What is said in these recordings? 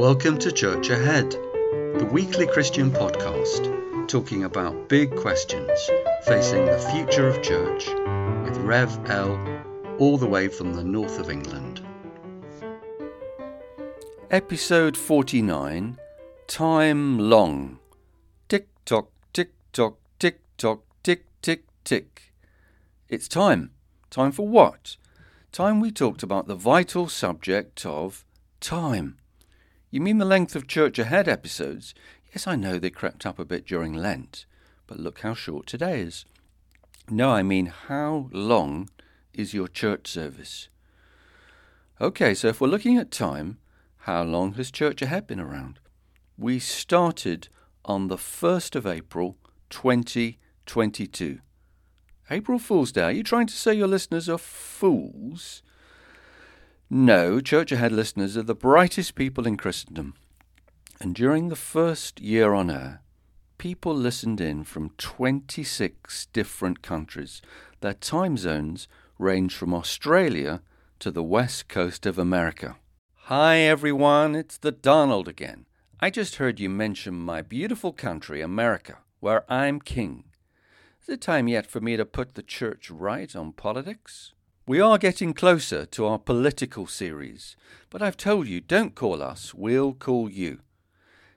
Welcome to Church Ahead, the weekly Christian podcast talking about big questions facing the future of church with Rev L, all the way from the north of England. Episode 49 Time Long. Tick tock, tick tock, tick tock, tick tick tick. It's time. Time for what? Time we talked about the vital subject of time. You mean the length of Church Ahead episodes? Yes, I know they crept up a bit during Lent, but look how short today is. No, I mean how long is your church service? Okay, so if we're looking at time, how long has Church Ahead been around? We started on the 1st of April 2022. April Fool's Day. Are you trying to say your listeners are fools? No, Church Ahead listeners are the brightest people in Christendom. And during the first year on air, people listened in from 26 different countries. Their time zones range from Australia to the west coast of America. Hi everyone, it's the Donald again. I just heard you mention my beautiful country, America, where I'm king. Is it time yet for me to put the church right on politics? We are getting closer to our political series, but I've told you don't call us, we'll call you.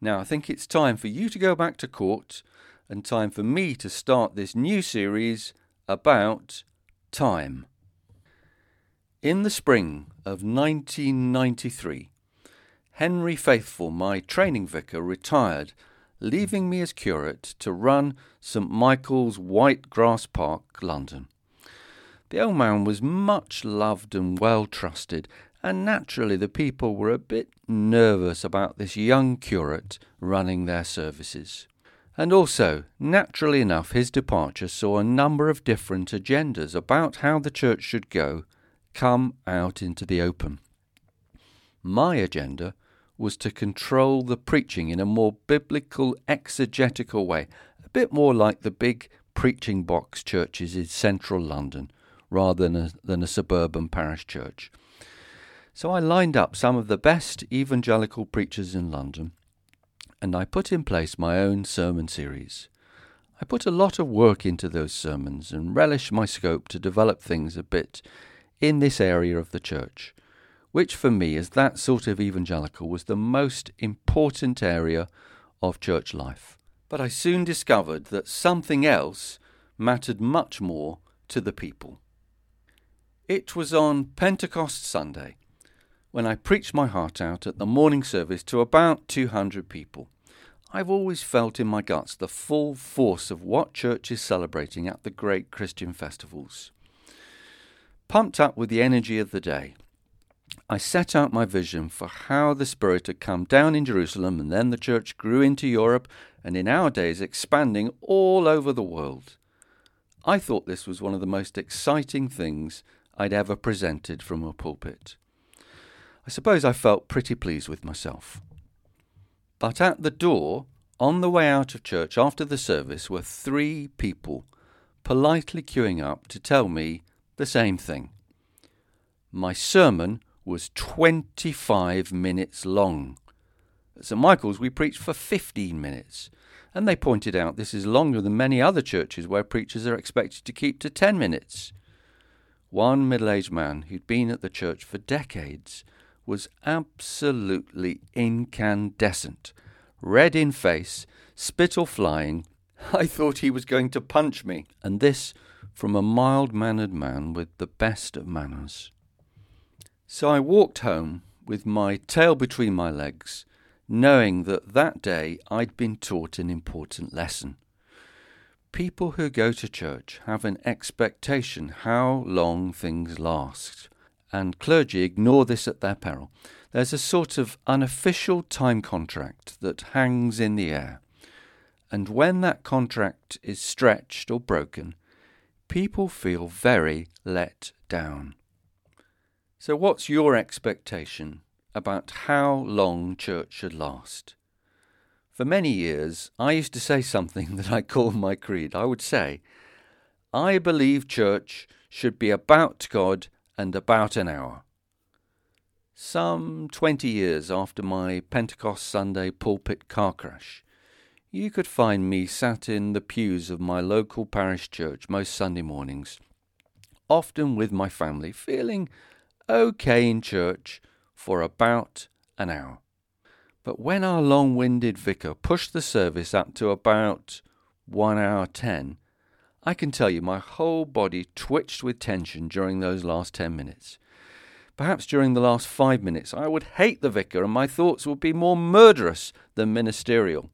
Now I think it's time for you to go back to court and time for me to start this new series about time. In the spring of 1993, Henry Faithful, my training vicar, retired, leaving me as curate to run St Michael's White Grass Park, London. The old man was much loved and well trusted, and naturally the people were a bit nervous about this young curate running their services. And also, naturally enough, his departure saw a number of different agendas about how the church should go come out into the open. My agenda was to control the preaching in a more biblical, exegetical way, a bit more like the big preaching box churches in central London, rather than a, than a suburban parish church. So I lined up some of the best evangelical preachers in London and I put in place my own sermon series. I put a lot of work into those sermons and relished my scope to develop things a bit in this area of the church, which for me, as that sort of evangelical, was the most important area of church life. But I soon discovered that something else mattered much more to the people. It was on Pentecost Sunday when I preached my heart out at the morning service to about 200 people. I've always felt in my guts the full force of what church is celebrating at the great Christian festivals. Pumped up with the energy of the day, I set out my vision for how the Spirit had come down in Jerusalem and then the church grew into Europe and in our days expanding all over the world. I thought this was one of the most exciting things I'd ever presented from a pulpit. I suppose I felt pretty pleased with myself. But at the door, on the way out of church after the service, were three people politely queuing up to tell me the same thing. My sermon was 25 minutes long. At St Michael's, we preached for 15 minutes, and they pointed out this is longer than many other churches where preachers are expected to keep to 10 minutes. One middle aged man who'd been at the church for decades was absolutely incandescent. Red in face, spittle flying. I thought he was going to punch me, and this from a mild mannered man with the best of manners. So I walked home with my tail between my legs, knowing that that day I'd been taught an important lesson. People who go to church have an expectation how long things last, and clergy ignore this at their peril. There's a sort of unofficial time contract that hangs in the air, and when that contract is stretched or broken, people feel very let down. So, what's your expectation about how long church should last? For many years, I used to say something that I call my creed. I would say, I believe church should be about God and about an hour. some 20 years after my Pentecost Sunday pulpit car crash, you could find me sat in the pews of my local parish church most Sunday mornings, often with my family, feeling okay in church for about an hour. But when our long winded vicar pushed the service up to about one hour ten, I can tell you my whole body twitched with tension during those last ten minutes. Perhaps during the last five minutes I would hate the vicar and my thoughts would be more murderous than ministerial.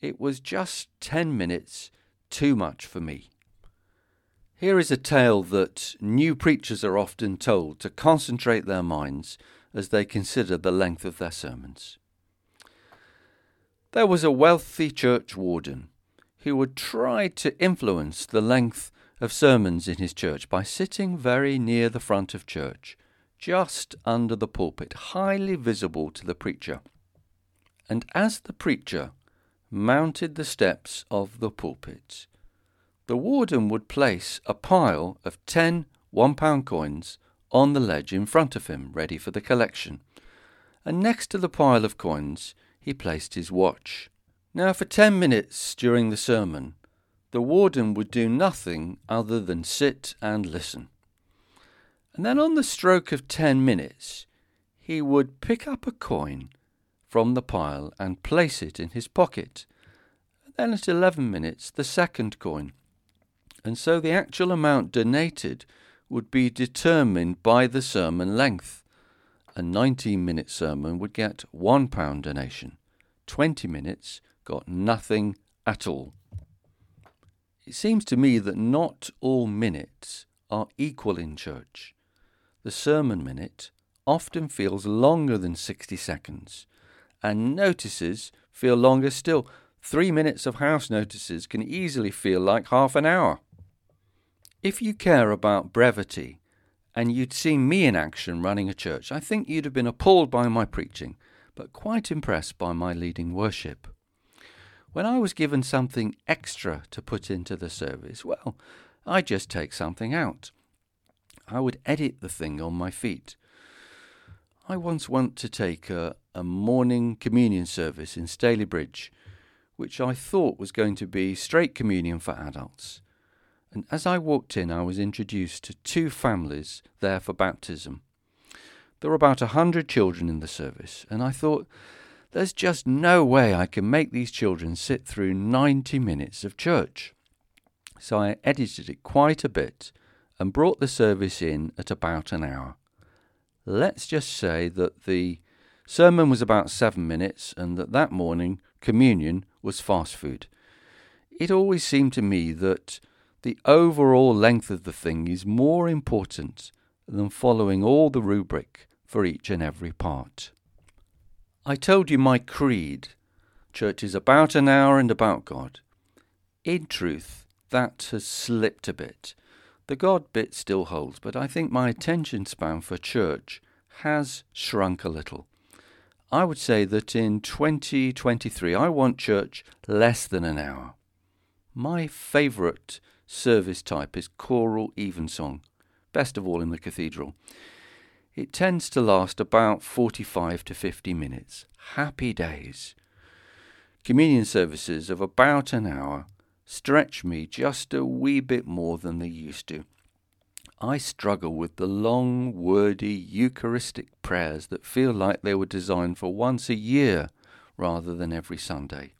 It was just ten minutes too much for me. Here is a tale that new preachers are often told to concentrate their minds as they consider the length of their sermons. There was a wealthy church warden who would try to influence the length of sermons in his church by sitting very near the front of church just under the pulpit, highly visible to the preacher. And as the preacher mounted the steps of the pulpit, the warden would place a pile of ten one pound coins on the ledge in front of him, ready for the collection. And next to the pile of coins, he placed his watch. Now, for ten minutes during the sermon, the warden would do nothing other than sit and listen. And then on the stroke of ten minutes, he would pick up a coin from the pile and place it in his pocket. And then at eleven minutes, the second coin. And so the actual amount donated would be determined by the sermon length. A 19 minute sermon would get one pound donation. 20 minutes got nothing at all. It seems to me that not all minutes are equal in church the sermon minute often feels longer than 60 seconds, and notices feel longer still. Three minutes of house notices can easily feel like half an hour. If you care about brevity, and you'd seen me in action running a church, I think you'd have been appalled by my preaching, but quite impressed by my leading worship. When I was given something extra to put into the service, well, I just take something out. I would edit the thing on my feet. I once went to take a, a morning communion service in Stalybridge, which I thought was going to be straight communion for adults. And as I walked in, I was introduced to two families there for baptism. There were about a hundred children in the service, and I thought, there's just no way I can make these children sit through 90 minutes of church. So I edited it quite a bit and brought the service in at about an hour. Let's just say that the sermon was about seven minutes and that that morning communion was fast food. It always seemed to me that the overall length of the thing is more important than following all the rubric for each and every part. I told you my creed. Church is about an hour and about God. In truth, that has slipped a bit. The God bit still holds, but I think my attention span for church has shrunk a little. I would say that in 2023 I want church less than an hour. My favourite service type is choral evensong, best of all in the cathedral. It tends to last about 45 to 50 minutes. Happy days. Communion services of about an hour stretch me just a wee bit more than they used to. I struggle with the long, wordy Eucharistic prayers that feel like they were designed for once a year rather than every Sunday.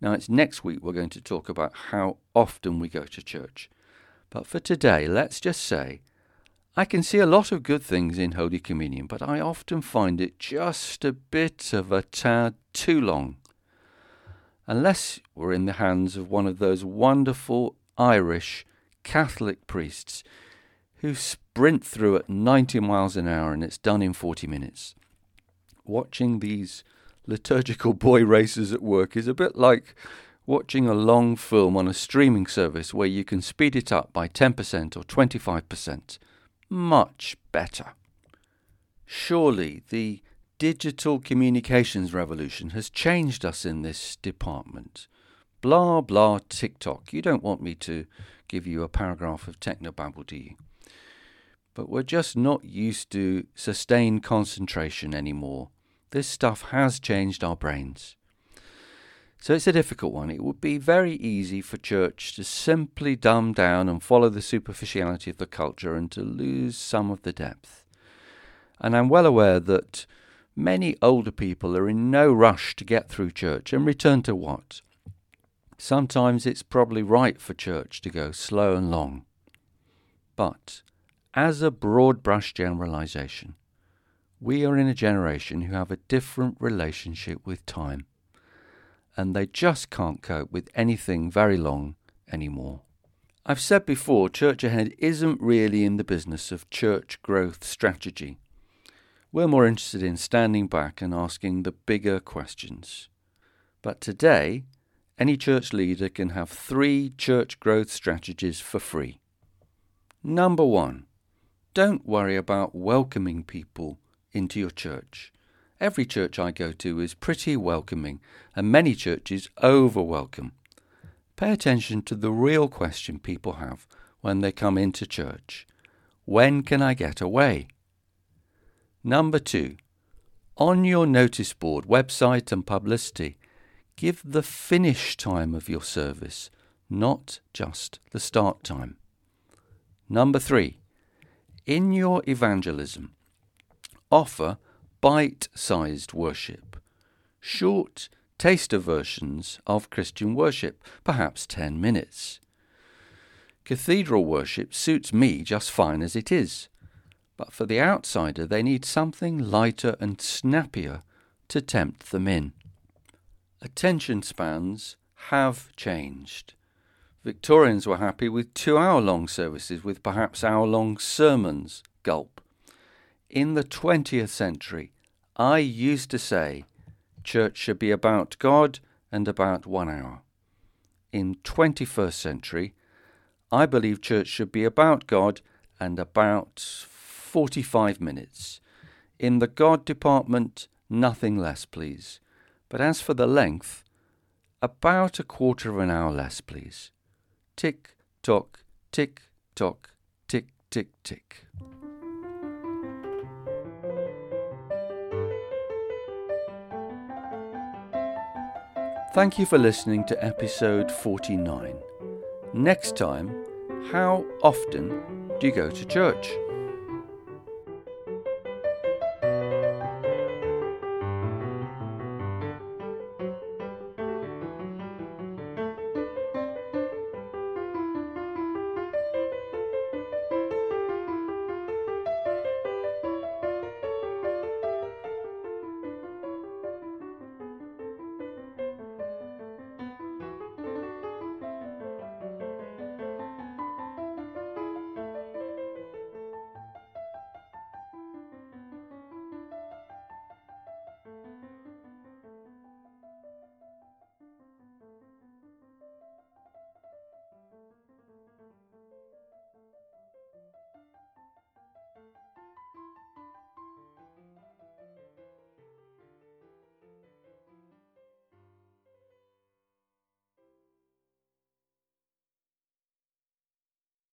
Now, it's next week we're going to talk about how often we go to church. But for today, let's just say I can see a lot of good things in Holy Communion, but I often find it just a bit of a tad too long unless we're in the hands of one of those wonderful Irish Catholic priests who sprint through at 90 miles an hour and it's done in 40 minutes. Watching these liturgical boy racers at work is a bit like watching a long film on a streaming service where you can speed it up by 10% or 25%. Much better. Surely the digital communications revolution has changed us in this department. Blah, blah, TikTok. You don't want me to give you a paragraph of technobabble, do you? but we're just not used to sustained concentration anymore. This stuff has changed our brains. So it's a difficult one. It would be very easy for church to simply dumb down and follow the superficiality of the culture and to lose some of the depth. And I'm well aware that many older people are in no rush to get through church and return to what? Sometimes it's probably right for church to go slow and long. But, as a broad brush generalization, we are in a generation who have a different relationship with time, and they just can't cope with anything very long anymore. I've said before, Church Ahead isn't really in the business of church growth strategy. We're more interested in standing back and asking the bigger questions. But today, any church leader can have three church growth strategies for free. Number one, don't worry about welcoming people into your church. Every church I go to is pretty welcoming, and many churches over welcome. Pay attention to the real question people have when they come into church When can I get away? Number two, on your notice board, website, and publicity, Give the finish time of your service, not just the start time. Number three, in your evangelism, offer bite sized worship, short taster versions of Christian worship, perhaps 10 minutes. Cathedral worship suits me just fine as it is, but for the outsider they need something lighter and snappier to tempt them in. Attention spans have changed. Victorians were happy with two hour long services with perhaps hour long sermons. Gulp. In the 20th century, I used to say church should be about God and about one hour. In 21st century, I believe church should be about God and about 45 minutes. In the God department, nothing less, please. But as for the length, about a quarter of an hour less, please. Tick, tock, tick, tock, tick, tick, tick. Thank you for listening to episode 49. Next time, how often do you go to church?